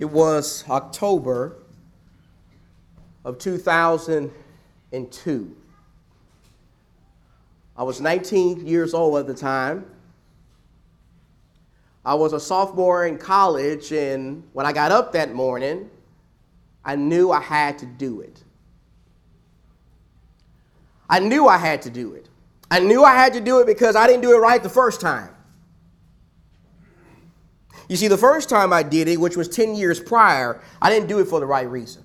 It was October of 2002. I was 19 years old at the time. I was a sophomore in college, and when I got up that morning, I knew I had to do it. I knew I had to do it. I knew I had to do it because I didn't do it right the first time. You see, the first time I did it, which was 10 years prior, I didn't do it for the right reason.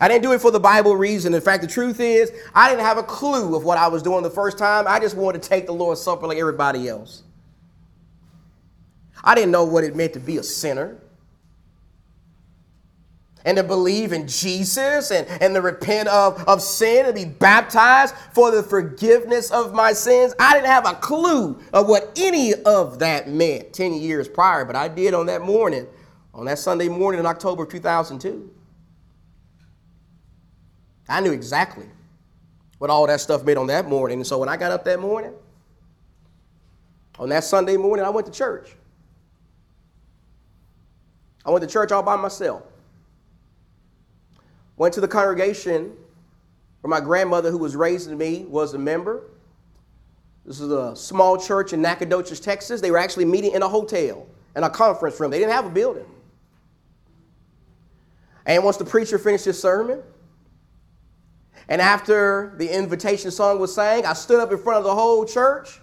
I didn't do it for the Bible reason. In fact, the truth is, I didn't have a clue of what I was doing the first time. I just wanted to take the Lord's Supper like everybody else. I didn't know what it meant to be a sinner and to believe in Jesus and, and to repent of, of sin and be baptized for the forgiveness of my sins. I didn't have a clue of what any of that meant 10 years prior, but I did on that morning, on that Sunday morning in October of 2002. I knew exactly what all that stuff meant on that morning. And so when I got up that morning, on that Sunday morning, I went to church. I went to church all by myself. Went to the congregation where my grandmother, who was raising me, was a member. This is a small church in Nacogdoches, Texas. They were actually meeting in a hotel, in a conference room. They didn't have a building. And once the preacher finished his sermon, and after the invitation song was sang, I stood up in front of the whole church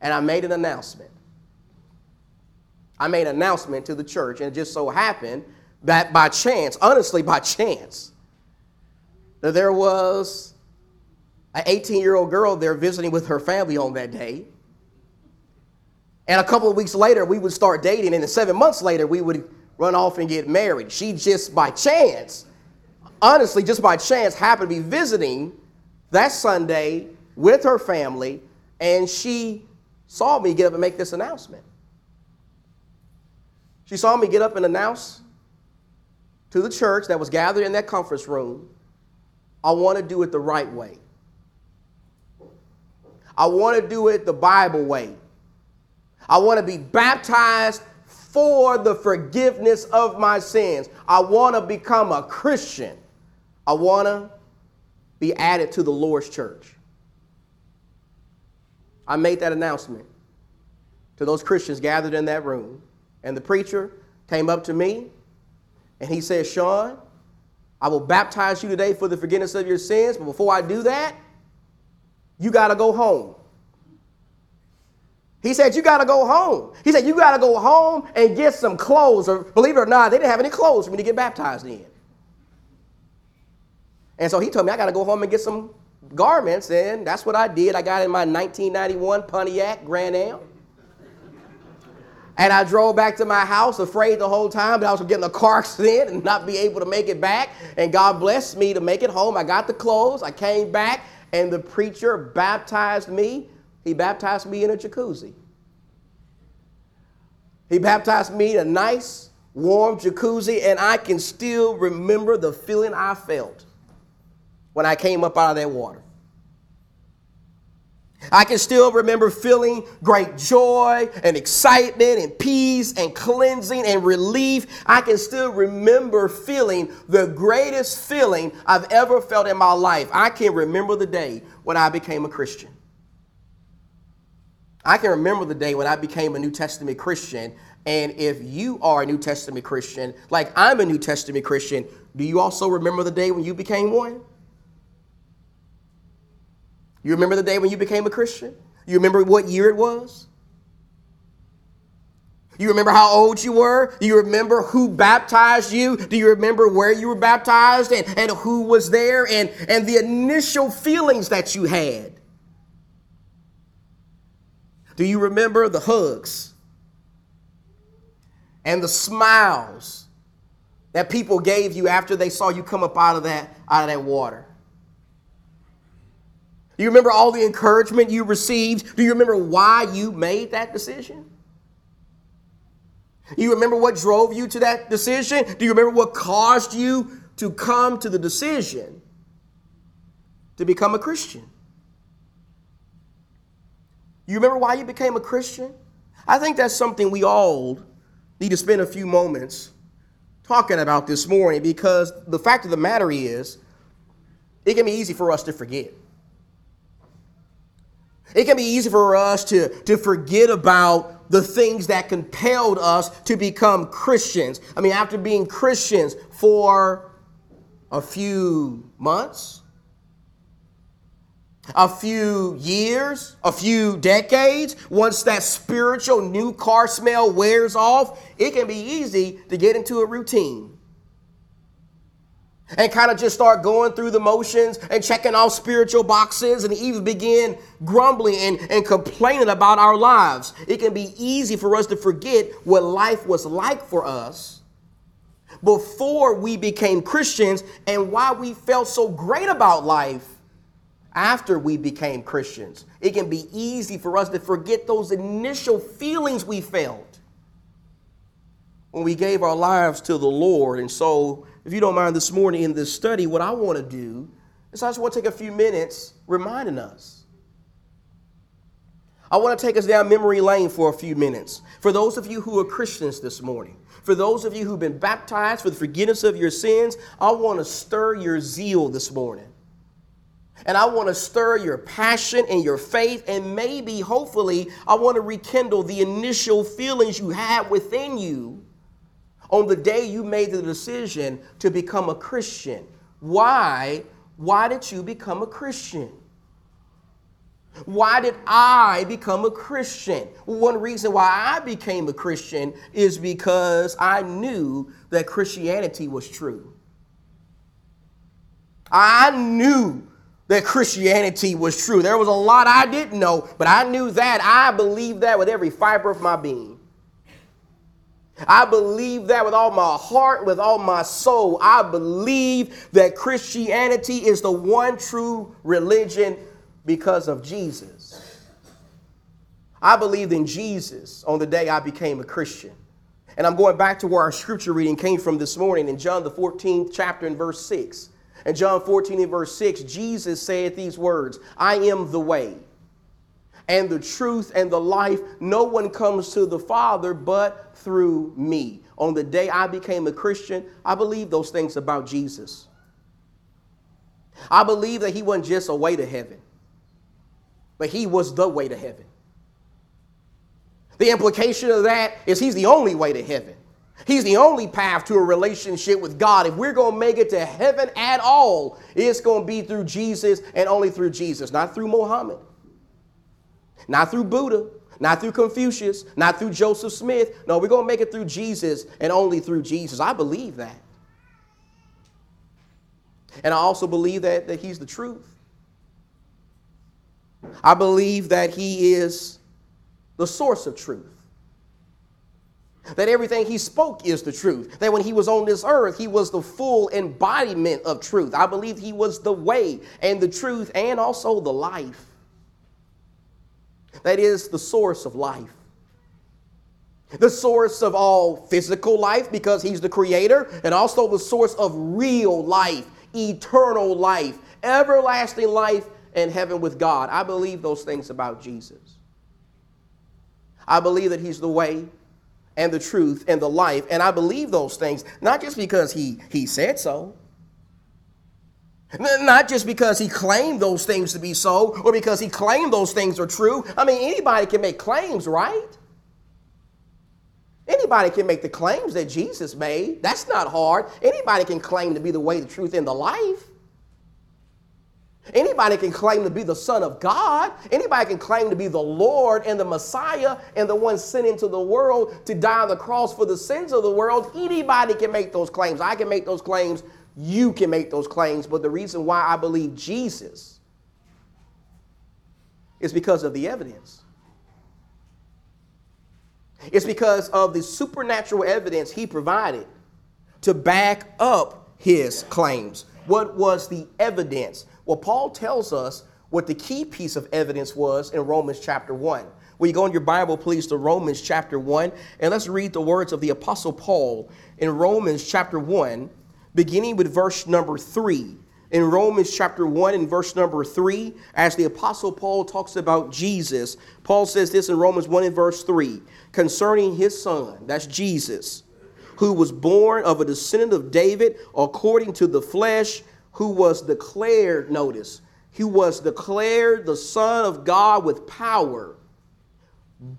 and I made an announcement. I made an announcement to the church, and it just so happened that by chance, honestly, by chance, that there was an 18 year old girl there visiting with her family on that day. And a couple of weeks later, we would start dating, and then seven months later, we would run off and get married. She just by chance, honestly, just by chance, happened to be visiting that Sunday with her family, and she saw me get up and make this announcement. She saw me get up and announce to the church that was gathered in that conference room, I want to do it the right way. I want to do it the Bible way. I want to be baptized for the forgiveness of my sins. I want to become a Christian. I want to be added to the Lord's church. I made that announcement to those Christians gathered in that room. And the preacher came up to me and he said, Sean, I will baptize you today for the forgiveness of your sins, but before I do that, you got to go home. He said, You got to go home. He said, You got to go home and get some clothes. Or believe it or not, they didn't have any clothes for me to get baptized in. And so he told me, I got to go home and get some garments. And that's what I did. I got in my 1991 Pontiac Grand Am. And I drove back to my house afraid the whole time that I was getting a car accident and not be able to make it back. And God blessed me to make it home. I got the clothes. I came back, and the preacher baptized me. He baptized me in a jacuzzi. He baptized me in a nice, warm jacuzzi, and I can still remember the feeling I felt when I came up out of that water. I can still remember feeling great joy and excitement and peace and cleansing and relief. I can still remember feeling the greatest feeling I've ever felt in my life. I can remember the day when I became a Christian. I can remember the day when I became a New Testament Christian. And if you are a New Testament Christian, like I'm a New Testament Christian, do you also remember the day when you became one? You remember the day when you became a Christian? You remember what year it was? You remember how old you were? Do you remember who baptized you? Do you remember where you were baptized and, and who was there and, and the initial feelings that you had? Do you remember the hugs and the smiles that people gave you after they saw you come up out of that, out of that water? Do you remember all the encouragement you received? Do you remember why you made that decision? You remember what drove you to that decision? Do you remember what caused you to come to the decision to become a Christian? You remember why you became a Christian? I think that's something we all need to spend a few moments talking about this morning because the fact of the matter is, it can be easy for us to forget. It can be easy for us to, to forget about the things that compelled us to become Christians. I mean, after being Christians for a few months, a few years, a few decades, once that spiritual new car smell wears off, it can be easy to get into a routine and kind of just start going through the motions and checking off spiritual boxes and even begin grumbling and, and complaining about our lives. It can be easy for us to forget what life was like for us before we became Christians and why we felt so great about life after we became Christians. It can be easy for us to forget those initial feelings we felt when we gave our lives to the Lord. And so, if you don't mind this morning in this study, what I want to do is I just want to take a few minutes reminding us. I want to take us down memory lane for a few minutes. For those of you who are Christians this morning, for those of you who've been baptized for the forgiveness of your sins, I want to stir your zeal this morning. And I want to stir your passion and your faith, and maybe, hopefully, I want to rekindle the initial feelings you had within you on the day you made the decision to become a Christian. Why? Why did you become a Christian? Why did I become a Christian? One reason why I became a Christian is because I knew that Christianity was true. I knew that Christianity was true. There was a lot I didn't know, but I knew that. I believed that with every fiber of my being. I believe that with all my heart, with all my soul. I believe that Christianity is the one true religion because of Jesus. I believed in Jesus on the day I became a Christian. And I'm going back to where our scripture reading came from this morning in John, the 14th chapter, and verse 6. In John 14 and verse 6, Jesus said these words I am the way and the truth and the life. No one comes to the Father but through me. On the day I became a Christian, I believe those things about Jesus. I believe that he wasn't just a way to heaven, but he was the way to heaven. The implication of that is he's the only way to heaven. He's the only path to a relationship with God. If we're going to make it to heaven at all, it's going to be through Jesus and only through Jesus, not through Muhammad, not through Buddha, not through Confucius, not through Joseph Smith. No, we're going to make it through Jesus and only through Jesus. I believe that. And I also believe that, that He's the truth. I believe that He is the source of truth. That everything he spoke is the truth. That when he was on this earth, he was the full embodiment of truth. I believe he was the way and the truth and also the life. That is the source of life. The source of all physical life because he's the creator, and also the source of real life, eternal life, everlasting life in heaven with God. I believe those things about Jesus. I believe that he's the way, and the truth and the life. And I believe those things, not just because he, he said so, not just because he claimed those things to be so, or because he claimed those things are true. I mean, anybody can make claims, right? Anybody can make the claims that Jesus made. That's not hard. Anybody can claim to be the way, the truth, and the life. Anybody can claim to be the Son of God. Anybody can claim to be the Lord and the Messiah and the one sent into the world to die on the cross for the sins of the world. Anybody can make those claims. I can make those claims. You can make those claims. But the reason why I believe Jesus is because of the evidence. It's because of the supernatural evidence he provided to back up his claims. What was the evidence? Well, Paul tells us what the key piece of evidence was in Romans chapter 1. Will you go in your Bible, please, to Romans chapter 1, and let's read the words of the Apostle Paul in Romans chapter 1, beginning with verse number 3. in Romans chapter 1 and verse number 3, as the Apostle Paul talks about Jesus, Paul says this in Romans 1 and verse 3 concerning his son, that's Jesus, who was born of a descendant of David according to the flesh, who was declared, notice, he was declared the Son of God with power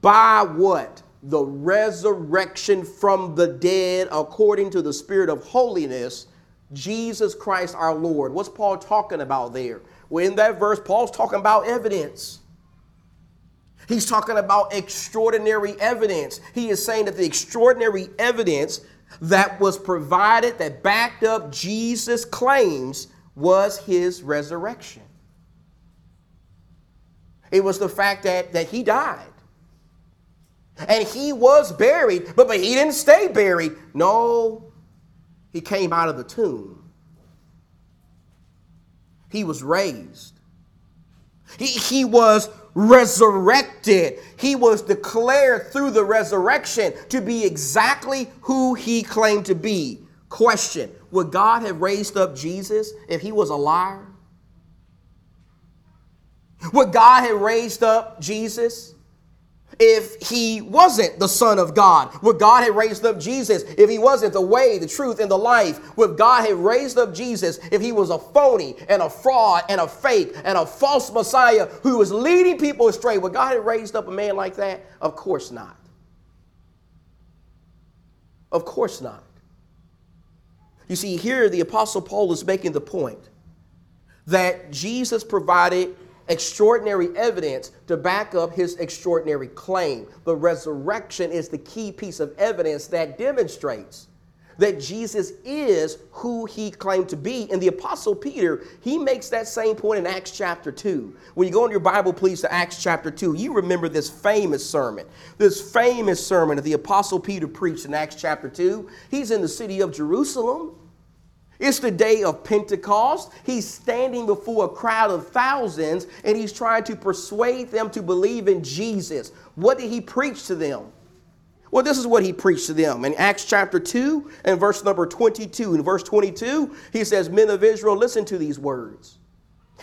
by what? The resurrection from the dead according to the Spirit of holiness Jesus Christ our Lord. What's Paul talking about there? Well, in that verse, Paul's talking about evidence. He's talking about extraordinary evidence. He is saying that the extraordinary evidence that was provided, that backed up Jesus' claims, was his resurrection. It was the fact that, that he died. And he was buried, but, but he didn't stay buried. No, he came out of the tomb. He was raised. He, he was resurrected. He was declared through the resurrection to be exactly who he claimed to be. Question Would God have raised up Jesus if he was a liar? Would God have raised up Jesus if he wasn't the Son of God? Would God have raised up Jesus if he wasn't the way, the truth, and the life? Would God have raised up Jesus if he was a phony and a fraud and a fake and a false Messiah who was leading people astray? Would God have raised up a man like that? Of course not. Of course not. You see, here the Apostle Paul is making the point that Jesus provided extraordinary evidence to back up his extraordinary claim. The resurrection is the key piece of evidence that demonstrates that Jesus is who he claimed to be. And the Apostle Peter, he makes that same point in Acts chapter 2. When you go in your Bible, please, to Acts chapter 2, you remember this famous sermon, this famous sermon that the Apostle Peter preached in Acts chapter 2. He's in the city of Jerusalem. It's the day of Pentecost. He's standing before a crowd of thousands and he's trying to persuade them to believe in Jesus. What did he preach to them? Well, this is what he preached to them. In Acts chapter 2 and verse number 22, in verse 22, he says, Men of Israel, listen to these words.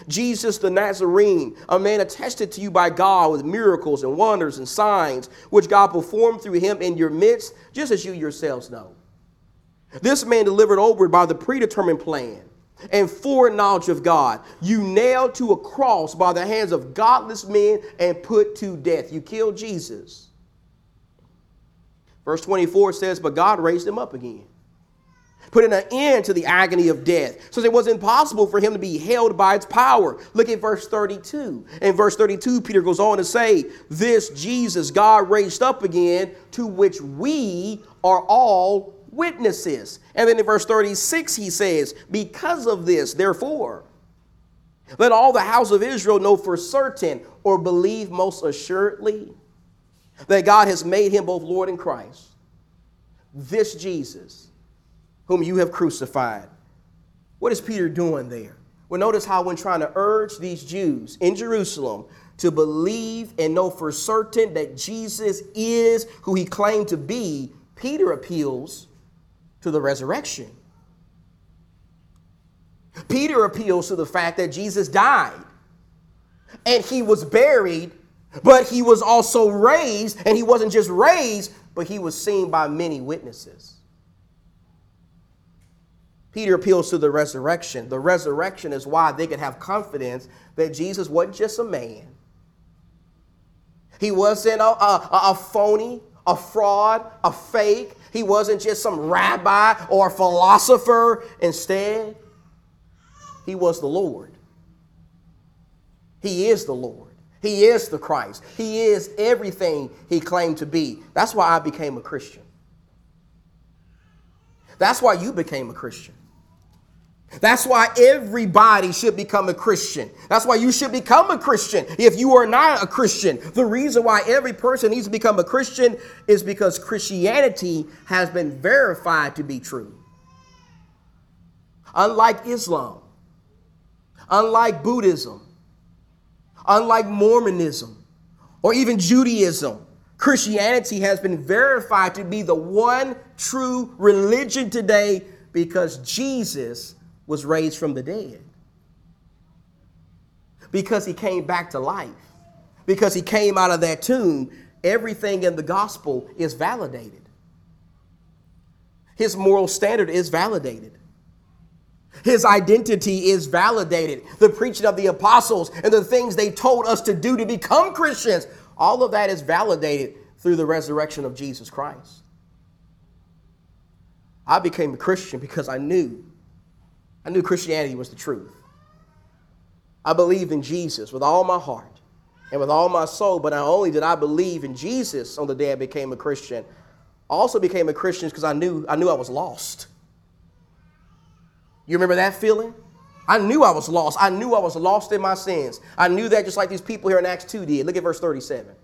Jesus the Nazarene, a man attested to you by God with miracles and wonders and signs, which God performed through him in your midst, just as you yourselves know. This man delivered over by the predetermined plan and foreknowledge of God. You nailed to a cross by the hands of godless men and put to death. You killed Jesus. Verse 24 says, But God raised him up again, putting an end to the agony of death, since it was impossible for him to be held by its power. Look at verse 32. In verse 32, Peter goes on to say, This Jesus God raised up again, to which we are all witnesses. And then in verse 36, he says, Because of this, therefore, let all the house of Israel know for certain or believe most assuredly that God has made him both Lord and Christ. This Jesus, whom you have crucified. What is Peter doing there? Well, notice how, when trying to urge these Jews in Jerusalem to believe and know for certain that Jesus is who he claimed to be, Peter appeals to the resurrection. Peter appeals to the fact that Jesus died and he was buried, but he was also raised, and he wasn't just raised, but he was seen by many witnesses. Peter appeals to the resurrection. The resurrection is why they could have confidence that Jesus wasn't just a man. He wasn't a, a, a phony, a fraud, a fake. He wasn't just some rabbi or philosopher. Instead, he was the Lord. He is the Lord. He is the Christ. He is everything he claimed to be. That's why I became a Christian. That's why you became a Christian. That's why everybody should become a Christian. That's why you should become a Christian if you are not a Christian. The reason why every person needs to become a Christian is because Christianity has been verified to be true. Unlike Islam, unlike Buddhism, unlike Mormonism, or even Judaism, Christianity has been verified to be the one true religion today because Jesus was raised from the dead. because he came back to life, because he came out of that tomb, everything in the gospel is validated. His moral standard is validated. His identity is validated. The preaching of the apostles and the things they told us to do to become Christians, all of that is validated through the resurrection of Jesus Christ. I became a Christian because I knew I knew Christianity was the truth. I believed in Jesus with all my heart and with all my soul, but not only did I believe in Jesus on the day I became a Christian, I also became a Christian because I knew I knew I was lost. You remember that feeling? I knew I was lost. I knew I was lost in my sins. I knew that just like these people here in Acts 2 did. Look at verse 37.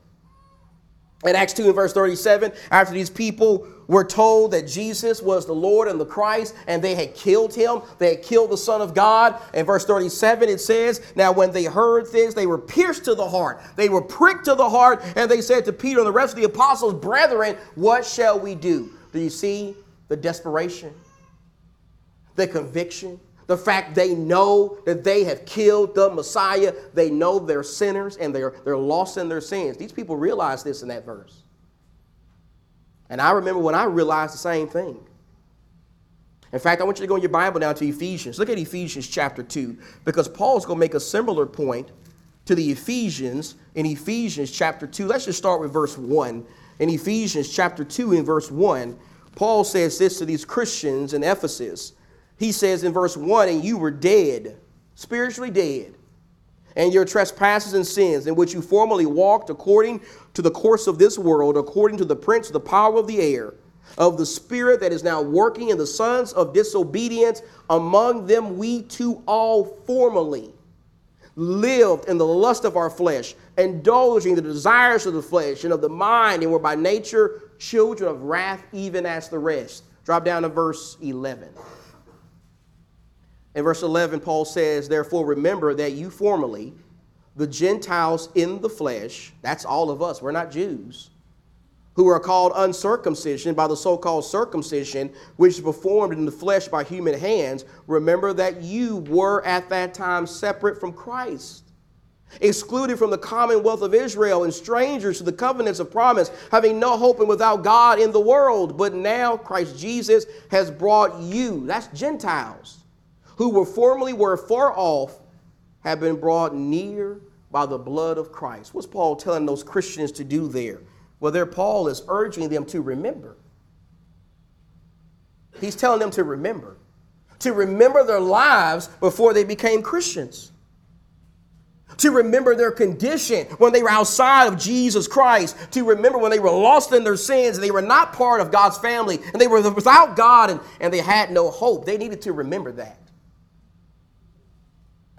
In Acts 2 and verse 37, after these people were told that Jesus was the Lord and the Christ, and they had killed him, they had killed the Son of God. In verse 37, it says, Now when they heard this, they were pierced to the heart, they were pricked to the heart, and they said to Peter and the rest of the apostles, Brethren, what shall we do? Do you see the desperation, the conviction? The fact they know that they have killed the Messiah. They know they're sinners and they're, they're lost in their sins. These people realize this in that verse. And I remember when I realized the same thing. In fact, I want you to go in your Bible now to Ephesians. Look at Ephesians chapter 2, because Paul's going to make a similar point to the Ephesians in Ephesians chapter 2. Let's just start with verse 1. In Ephesians chapter 2, in verse 1, Paul says this to these Christians in Ephesus he says in verse 1 and you were dead, spiritually dead, and your trespasses and sins, in which you formerly walked according to the course of this world, according to the prince of the power of the air, of the spirit that is now working in the sons of disobedience. Among them, we too all formerly lived in the lust of our flesh, indulging the desires of the flesh and of the mind, and were by nature children of wrath, even as the rest. Drop down to verse 11. In verse 11, Paul says, Therefore, remember that you formerly, the Gentiles in the flesh, that's all of us, we're not Jews, who are called uncircumcision by the so called circumcision, which is performed in the flesh by human hands, remember that you were at that time separate from Christ. Excluded from the commonwealth of Israel and strangers to the covenants of promise, having no hope and without God in the world. But now Christ Jesus has brought you, that's Gentiles, who were formerly were far off have been brought near by the blood of Christ. What's Paul telling those Christians to do there? Well, there Paul is urging them to remember. He's telling them to remember, to remember their lives before they became Christians, to remember their condition when they were outside of Jesus Christ, to remember when they were lost in their sins and they were not part of God's family and they were without God and, and they had no hope. They needed to remember that.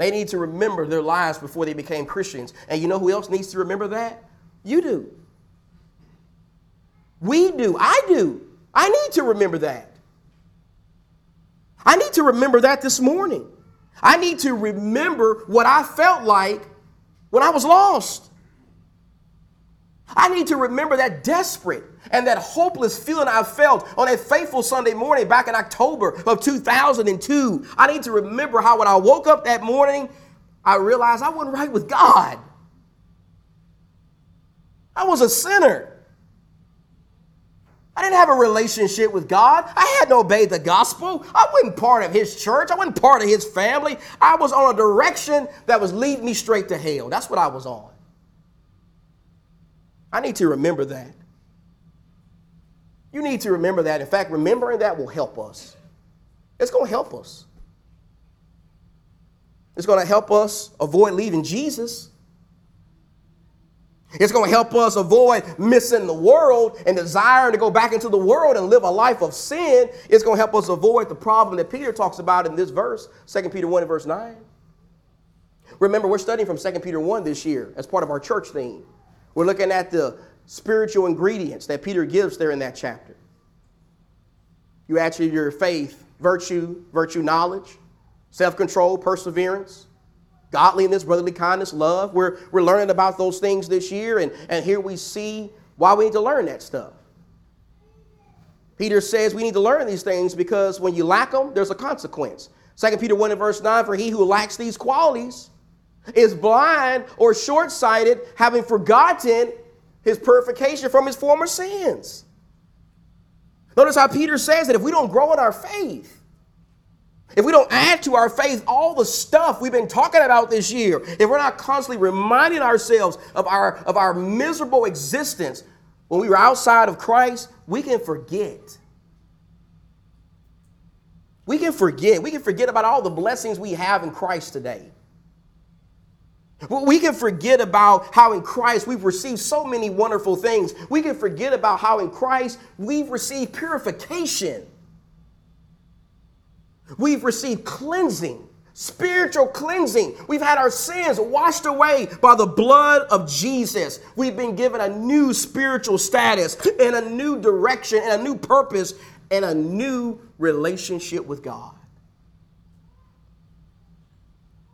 They need to remember their lives before they became Christians. And you know who else needs to remember that? You do. We do. I do. I need to remember that. I need to remember that this morning. I need to remember what I felt like when I was lost. I need to remember that desperate and that hopeless feeling I felt on a faithful Sunday morning back in October of 2002. I need to remember how when I woke up that morning, I realized I wasn't right with God. I was a sinner. I didn't have a relationship with God. I hadn't obeyed the gospel. I wasn't part of His church. I wasn't part of His family. I was on a direction that was leading me straight to hell. That's what I was on. I need to remember that. You need to remember that. In fact, remembering that will help us. It's going to help us. It's going to help us avoid leaving Jesus. It's going to help us avoid missing the world and desiring to go back into the world and live a life of sin. It's going to help us avoid the problem that Peter talks about in this verse, 2 Peter 1 and verse 9. Remember, we're studying from 2 Peter 1 this year as part of our church theme. We're looking at the spiritual ingredients that Peter gives there in that chapter. You add to your faith virtue, virtue knowledge, self control, perseverance, godliness, brotherly kindness, love. We're, we're learning about those things this year, and, and here we see why we need to learn that stuff. Peter says we need to learn these things because when you lack them, there's a consequence. 2 Peter 1 and verse 9 For he who lacks these qualities is blind or short sighted, having forgotten his purification from his former sins. Notice how Peter says that if we don't grow in our faith, if we don't add to our faith all the stuff we've been talking about this year, if we're not constantly reminding ourselves of our, of our miserable existence when we were outside of Christ, we can forget. We can forget. We can forget about all the blessings we have in Christ today. We can forget about how in Christ we've received so many wonderful things. We can forget about how in Christ we've received purification. We've received cleansing, spiritual cleansing. We've had our sins washed away by the blood of Jesus. We've been given a new spiritual status and a new direction and a new purpose and a new relationship with God.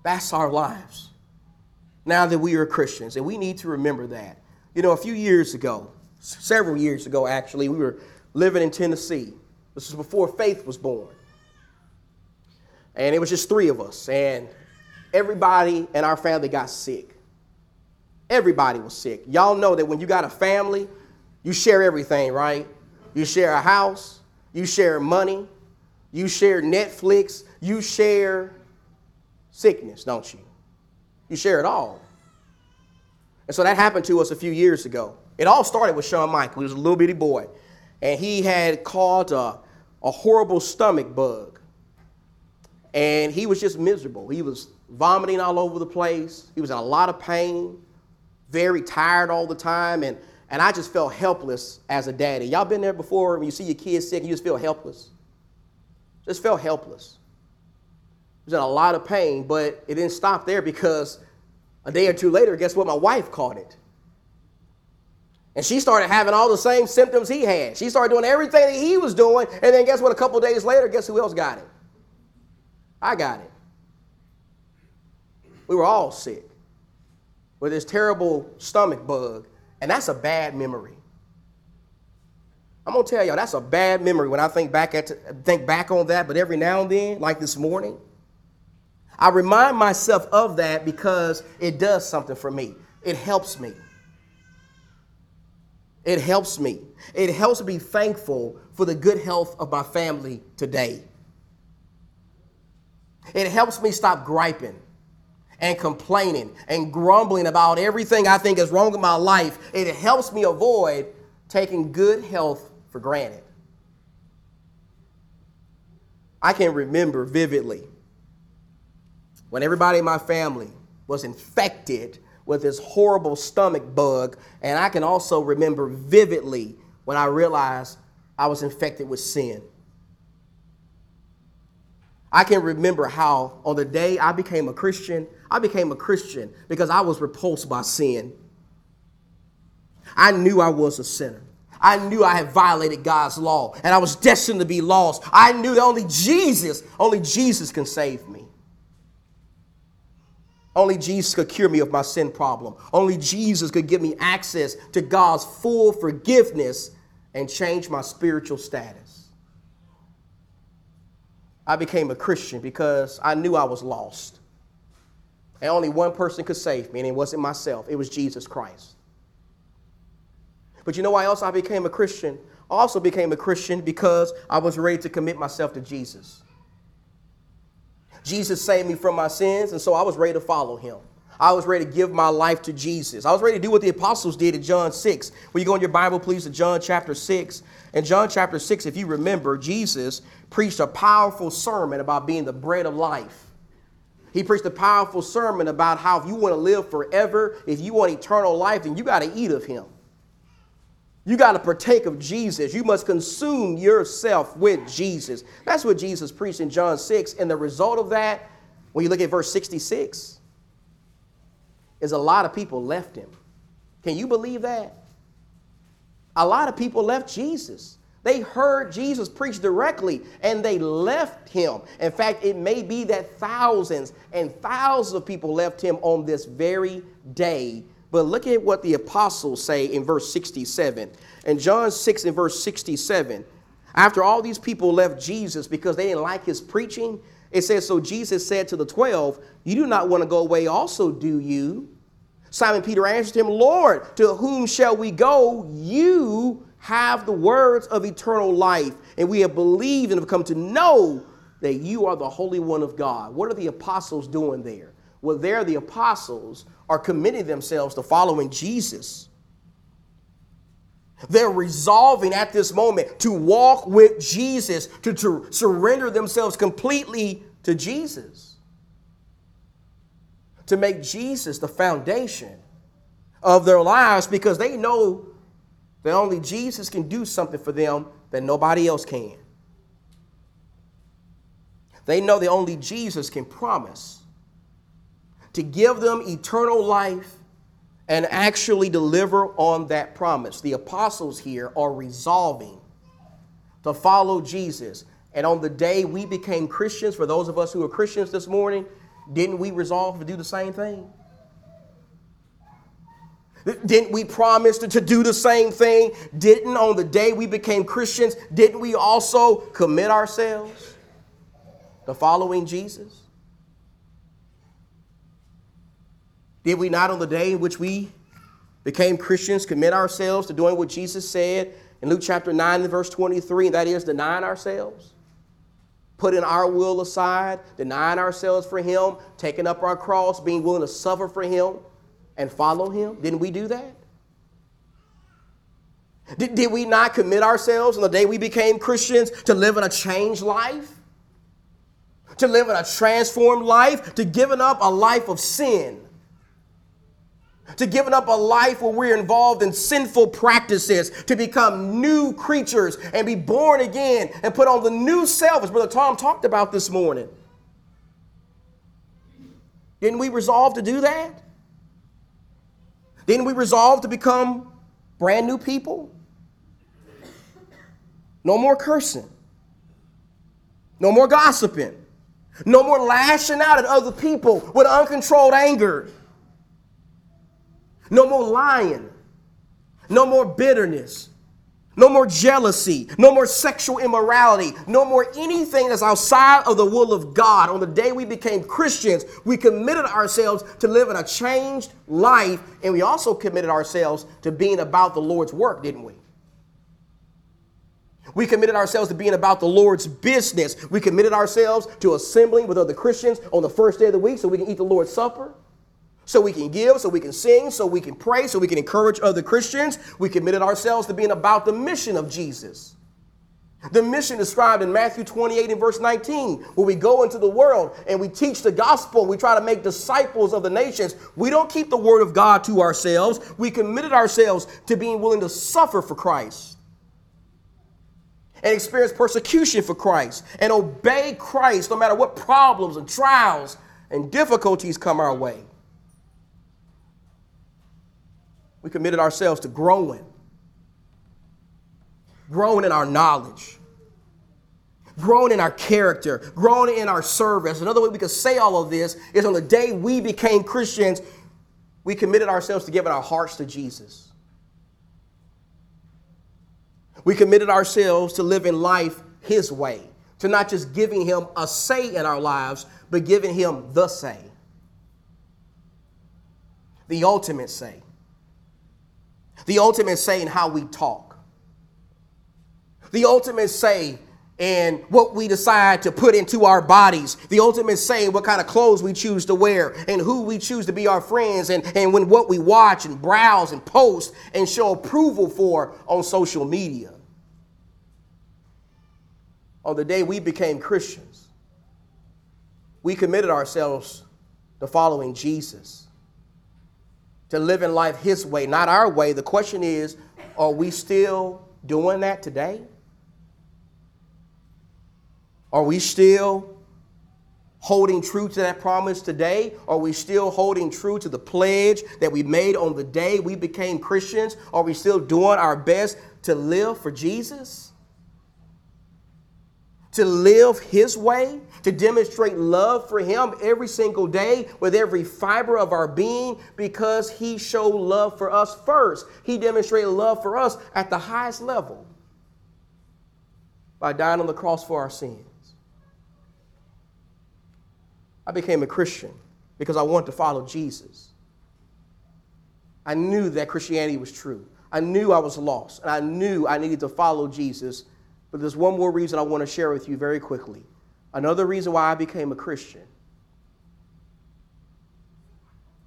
That's our lives now that we are Christians, and we need to remember that. You know, a few years ago, several years ago actually, we were living in Tennessee. This was before faith was born. And it was just three of us, and everybody in our family got sick. Everybody was sick. Y'all know that when you got a family, you share everything, right? You share a house, you share money, you share Netflix, you share sickness, don't you? You share it all. And so that happened to us a few years ago. It all started with Sean Michael. He was a little bitty boy. And he had caught a, a horrible stomach bug. And he was just miserable. He was vomiting all over the place. He was in a lot of pain, very tired all the time. And, and I just felt helpless as a daddy. Y'all been there before when you see your kids sick you just feel helpless? Just felt helpless was in a lot of pain, but it didn't stop there because a day or two later, guess what? My wife caught it. And she started having all the same symptoms he had. She started doing everything that he was doing. And then guess what? A couple days later, guess who else got it? I got it. We were all sick with this terrible stomach bug. And that's a bad memory. I'm gonna tell y'all that's a bad memory when I think back at think back on that. But every now and then, like this morning, I remind myself of that because it does something for me. It helps me. It helps me. It helps me be thankful for the good health of my family today. It helps me stop griping and complaining and grumbling about everything I think is wrong in my life. It helps me avoid taking good health for granted. I can remember vividly when everybody in my family was infected with this horrible stomach bug. And I can also remember vividly when I realized I was infected with sin. I can remember how on the day I became a Christian, I became a Christian because I was repulsed by sin. I knew I was a sinner. I knew I had violated God's law and I was destined to be lost. I knew that only Jesus, only Jesus can save me. Only Jesus could cure me of my sin problem. Only Jesus could give me access to God's full forgiveness and change my spiritual status. I became a Christian because I knew I was lost. And only one person could save me, and it wasn't myself, it was Jesus Christ. But you know why else I became a Christian? I also became a Christian because I was ready to commit myself to Jesus. Jesus saved me from my sins, and so I was ready to follow him. I was ready to give my life to Jesus. I was ready to do what the apostles did in John 6. Will you go in your Bible, please, to John chapter 6? In John chapter 6, if you remember, Jesus preached a powerful sermon about being the bread of life. He preached a powerful sermon about how if you want to live forever, if you want eternal life, then you got to eat of him. You got to partake of Jesus. You must consume yourself with Jesus. That's what Jesus preached in John 6. And the result of that, when you look at verse 66, is a lot of people left him. Can you believe that? A lot of people left Jesus. They heard Jesus preach directly and they left him. In fact, it may be that thousands and thousands of people left him on this very day but look at what the apostles say in verse 67. In John 6 and verse 67, after all these people left Jesus because they didn't like his preaching, It says, So Jesus said to the twelve, You do not want to go away, also, do you? Simon Peter answered him, Lord, to whom shall we go? You have the words of eternal life, and we have believed and have come to know that you are the Holy One of God. What are the apostles doing there? Well, there the apostles are committing themselves to following Jesus. They're resolving at this moment to walk with Jesus, to, to surrender themselves completely to Jesus, to make Jesus the foundation of their lives because they know that only Jesus can do something for them that nobody else can. They know that only Jesus can promise to give them eternal life and actually deliver on that promise. The apostles here are resolving to follow Jesus. And on the day we became Christians, for those of us who are Christians this morning, didn't we resolve to do the same thing? Didn't we promise to, to, do the same thing? Didn't on the day we became Christians, didn't we also commit ourselves to following Jesus? Did we not on the day in which we became Christians commit ourselves to doing what Jesus said in Luke chapter 9 and verse 23, and that is denying ourselves? Putting our will aside, denying ourselves for Him, taking up our cross, being willing to suffer for Him and follow Him? Didn't we do that? Did, did we not commit ourselves on the day we became Christians to live in a changed life? To live in a transformed life? To giving up a life of sin? To giving up a life where we're involved in sinful practices, to become new creatures and be born again and put on the new self, as Brother Tom talked about this morning. Didn't we resolve to do that? Didn't we resolve to become brand new people? No more cursing. No more gossiping. No more lashing out at other people with uncontrolled anger. No more lying. No more bitterness. No more jealousy. No more sexual immorality. No more anything that's outside of the will of God. On the day we became Christians, we committed ourselves to living a changed life, and we also committed ourselves to being about the Lord's work, didn't we? We committed ourselves to being about the Lord's business. We committed ourselves to assembling with other Christians on the first day of the week so we can eat the Lord's Supper so we can give, so we can sing, so we can pray, so we can encourage other Christians. We committed ourselves to being about the mission of Jesus. The mission described in Matthew 28 and verse 19, where we go into the world and we teach the gospel, we try to make disciples of the nations. We don't keep the word of God to ourselves. We committed ourselves to being willing to suffer for Christ and experience persecution for Christ and obey Christ no matter what problems and trials and difficulties come our way. We committed ourselves to growing, growing in our knowledge, growing in our character, growing in our service. Another way we could say all of this is on the day we became Christians, we committed ourselves to giving our hearts to Jesus. We committed ourselves to living life His way, to not just giving Him a say in our lives, but giving Him the say, the ultimate say. The ultimate say in how we talk. The ultimate say in what we decide to put into our bodies. The ultimate say in what kind of clothes we choose to wear and who we choose to be our friends and, and when what we watch and browse and post and show approval for on social media. On the day we became Christians, we committed ourselves to following Jesus to living life His way, not our way. The question is are we still doing that today? Are we still holding true to that promise today? Are we still holding true to the pledge that we made on the day we became Christians? Are we still doing our best to live for Jesus? To live His way, to demonstrate love for Him every single day with every fiber of our being because He showed love for us first. He demonstrated love for us at the highest level by dying on the cross for our sins. I became a Christian because I wanted to follow Jesus. I knew that Christianity was true. I knew I was lost, and I knew I needed to follow Jesus. But there's one more reason I want to share with you very quickly. Another reason why I became a Christian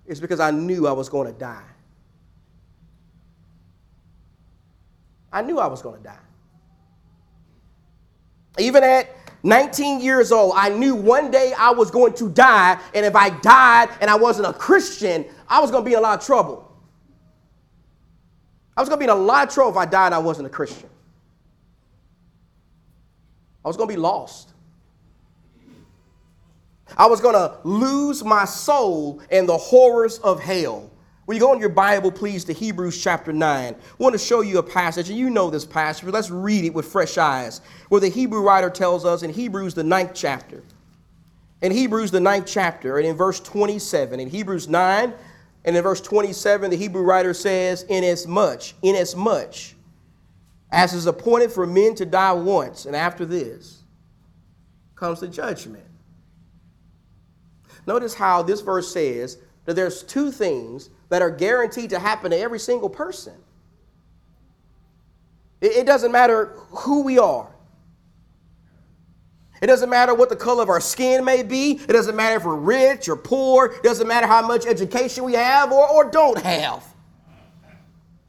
is because I knew I was going to die. I knew I was going to die. Even at 19 years old, I knew one day I was going to die, and if I died and I wasn't a Christian, I was going to be in a lot of trouble. I was going to be in a lot of trouble if I died and I wasn't a Christian. I was going to be lost. I was going to lose my soul in the horrors of hell. When you go in your Bible, please, to Hebrews chapter 9, I want to show you a passage, and you know this passage, but let's read it with fresh eyes, where the Hebrew writer tells us in Hebrews, the ninth chapter. In Hebrews, the ninth chapter, and in verse 27, in Hebrews 9, and in verse 27, the Hebrew writer says, Inasmuch, inasmuch, as is appointed for men to die once, and after this comes the judgment. Notice how this verse says that there's two things that are guaranteed to happen to every single person. It, doesn't matter who we are. It doesn't matter what the color of our skin may be. It doesn't matter if we're rich or poor. It doesn't matter how much education we have or, or don't have.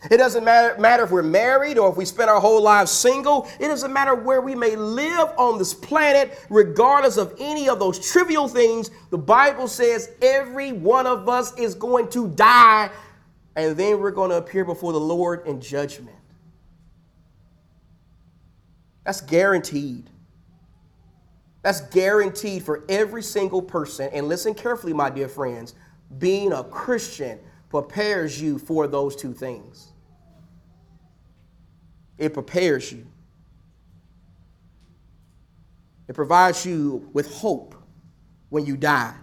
It doesn't matter, matter if we're married or if we spend our whole lives single. It doesn't matter where we may live on this planet, regardless of any of those trivial things. The Bible says every one of us is going to die, and then we're going to appear before the Lord in judgment. That's guaranteed. That's guaranteed for every single person. And listen carefully, my dear friends being a Christian prepares you for those two things it prepares you. It provides you with hope when you die.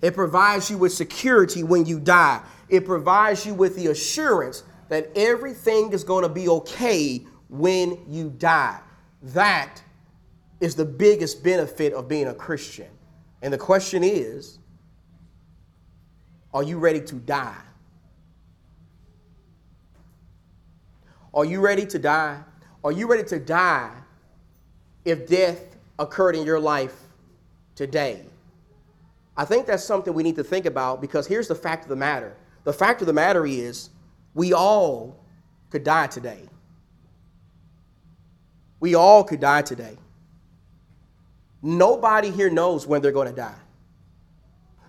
It provides you with security when you die. It provides you with the assurance that everything is going to be okay when you die. That is the biggest benefit of being a Christian. And the question is are you ready to die? Are you ready to die? Are you ready to die if death occurred in your life today? I think that's something we need to think about because here's the fact of the matter. The fact of the matter is, we all could die today. We all could die today. Nobody here knows when they're going to die.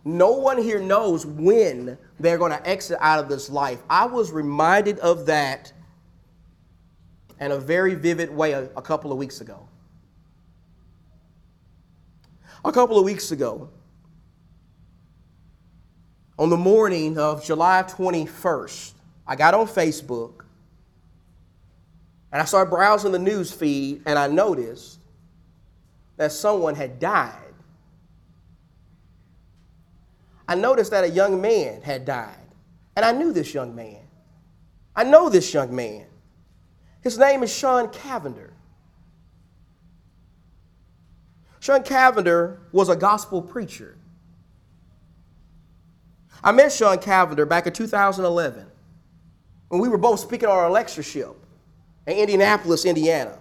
No one here knows when they're going to exit out of this life. I was reminded of that in a very vivid way a, a couple of weeks ago. A couple of weeks ago, on the morning of July 21st, I got on Facebook and I started browsing the news feed and I noticed that someone had died. I noticed that a young man had died. And I knew this young man. I know this young man. His name is Sean Cavender. Sean Cavender was a gospel preacher. I met Sean Cavender back in 2011 when we were both speaking on our lectureship in Indianapolis, Indiana.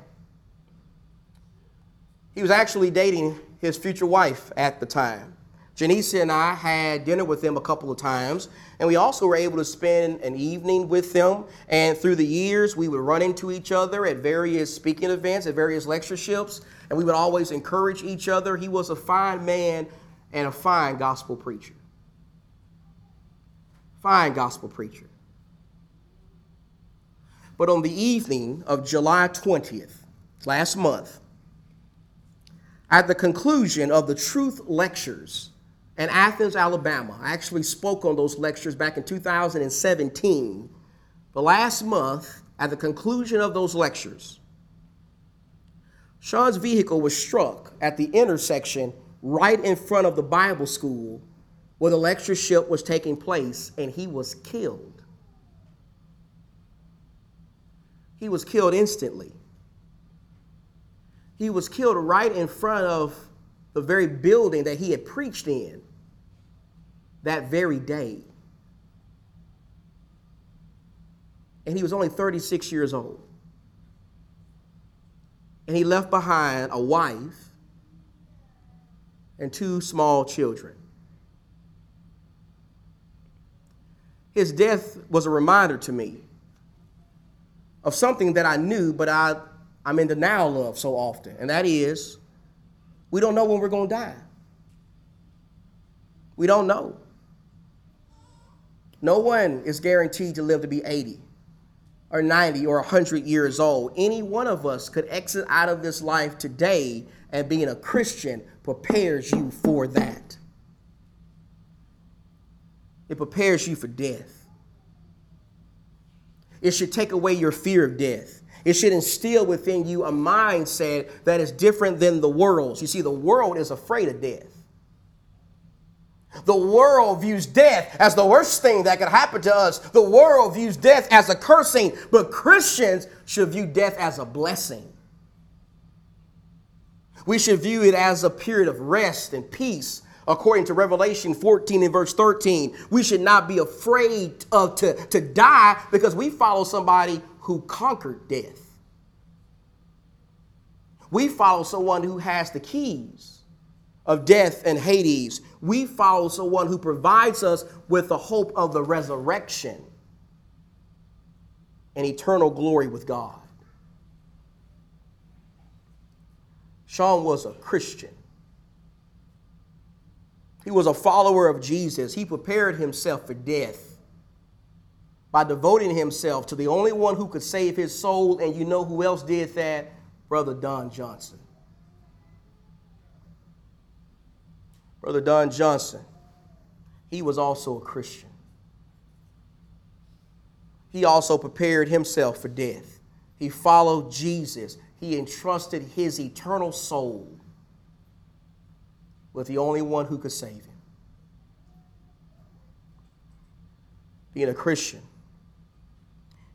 He was actually dating his future wife at the time. Janice and I had dinner with them a couple of times, and we also were able to spend an evening with them. And through the years, we would run into each other at various speaking events, at various lectureships, and we would always encourage each other. He was a fine man and a fine gospel preacher. Fine gospel preacher. But on the evening of July 20th, last month, at the conclusion of the Truth Lectures, in Athens, Alabama. I actually spoke on those lectures back in 2017. But last month, at the conclusion of those lectures, Sean's vehicle was struck at the intersection right in front of the Bible school where the lectureship was taking place, and he was killed. He was killed instantly. He was killed right in front of the very building that he had preached in that very day. And he was only 36 years old. And he left behind a wife and two small children. His death was a reminder to me of something that I knew, but I, I'm in denial of so often, and that is we don't know when we're going to die. We don't know. No one is guaranteed to live to be 80 or 90 or 100 years old. Any one of us could exit out of this life today, and being a Christian prepares you for that. It prepares you for death. It should take away your fear of death. It should instill within you a mindset that is different than the world's. You see, the world is afraid of death. The world views death as the worst thing that could happen to us. The world views death as a cursing, but Christians should view death as a blessing. We should view it as a period of rest and peace. According to Revelation 14 and verse 13, we should not be afraid of to, to die because we follow somebody who conquered death. We follow someone who has the keys of death and Hades. We follow someone who provides us with the hope of the resurrection and eternal glory with God. Sean was a Christian. He was a follower of Jesus. He prepared himself for death by devoting himself to the only one who could save his soul. And you know who else did that? Brother Don Johnson. Brother Don Johnson, he was also a Christian. He also prepared himself for death. He followed Jesus he entrusted his eternal soul with the only one who could save him. Being a Christian,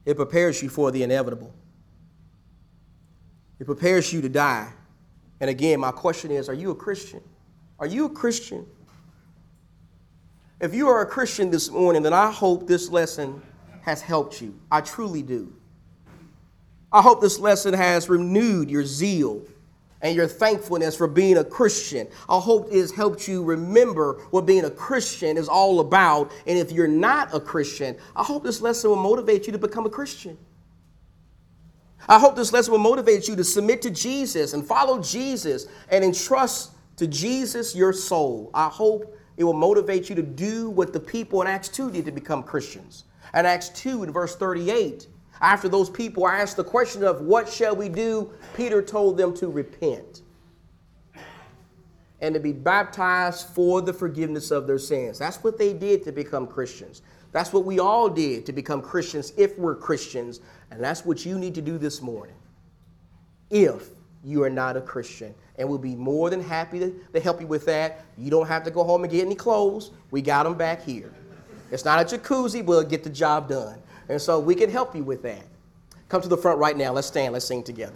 it prepares you for the inevitable. It prepares you to die. And again, my question is are you a Christian? Are you a Christian? If you are a Christian this morning, then I hope this lesson has helped you. I truly do. I hope this lesson has renewed your zeal and your thankfulness for being a Christian. I hope it has helped you remember what being a Christian is all about. And if you're not a Christian, I hope this lesson will motivate you to become a Christian. I hope this lesson will motivate you to submit to Jesus and follow Jesus and entrust to Jesus your soul. I hope it will motivate you to do what the people in Acts 2 did to become Christians. In Acts 2, in verse 38, after those people asked the question of what shall we do, Peter told them to repent and to be baptized for the forgiveness of their sins. That's what they did to become Christians. That's what we all did to become Christians if we're Christians. And that's what you need to do this morning if you are not a Christian. And we'll be more than happy to, to help you with that. You don't have to go home and get any clothes. We got them back here. It's not a jacuzzi, we'll get the job done. And so we can help you with that. Come to the front right now. Let's stand. Let's sing together.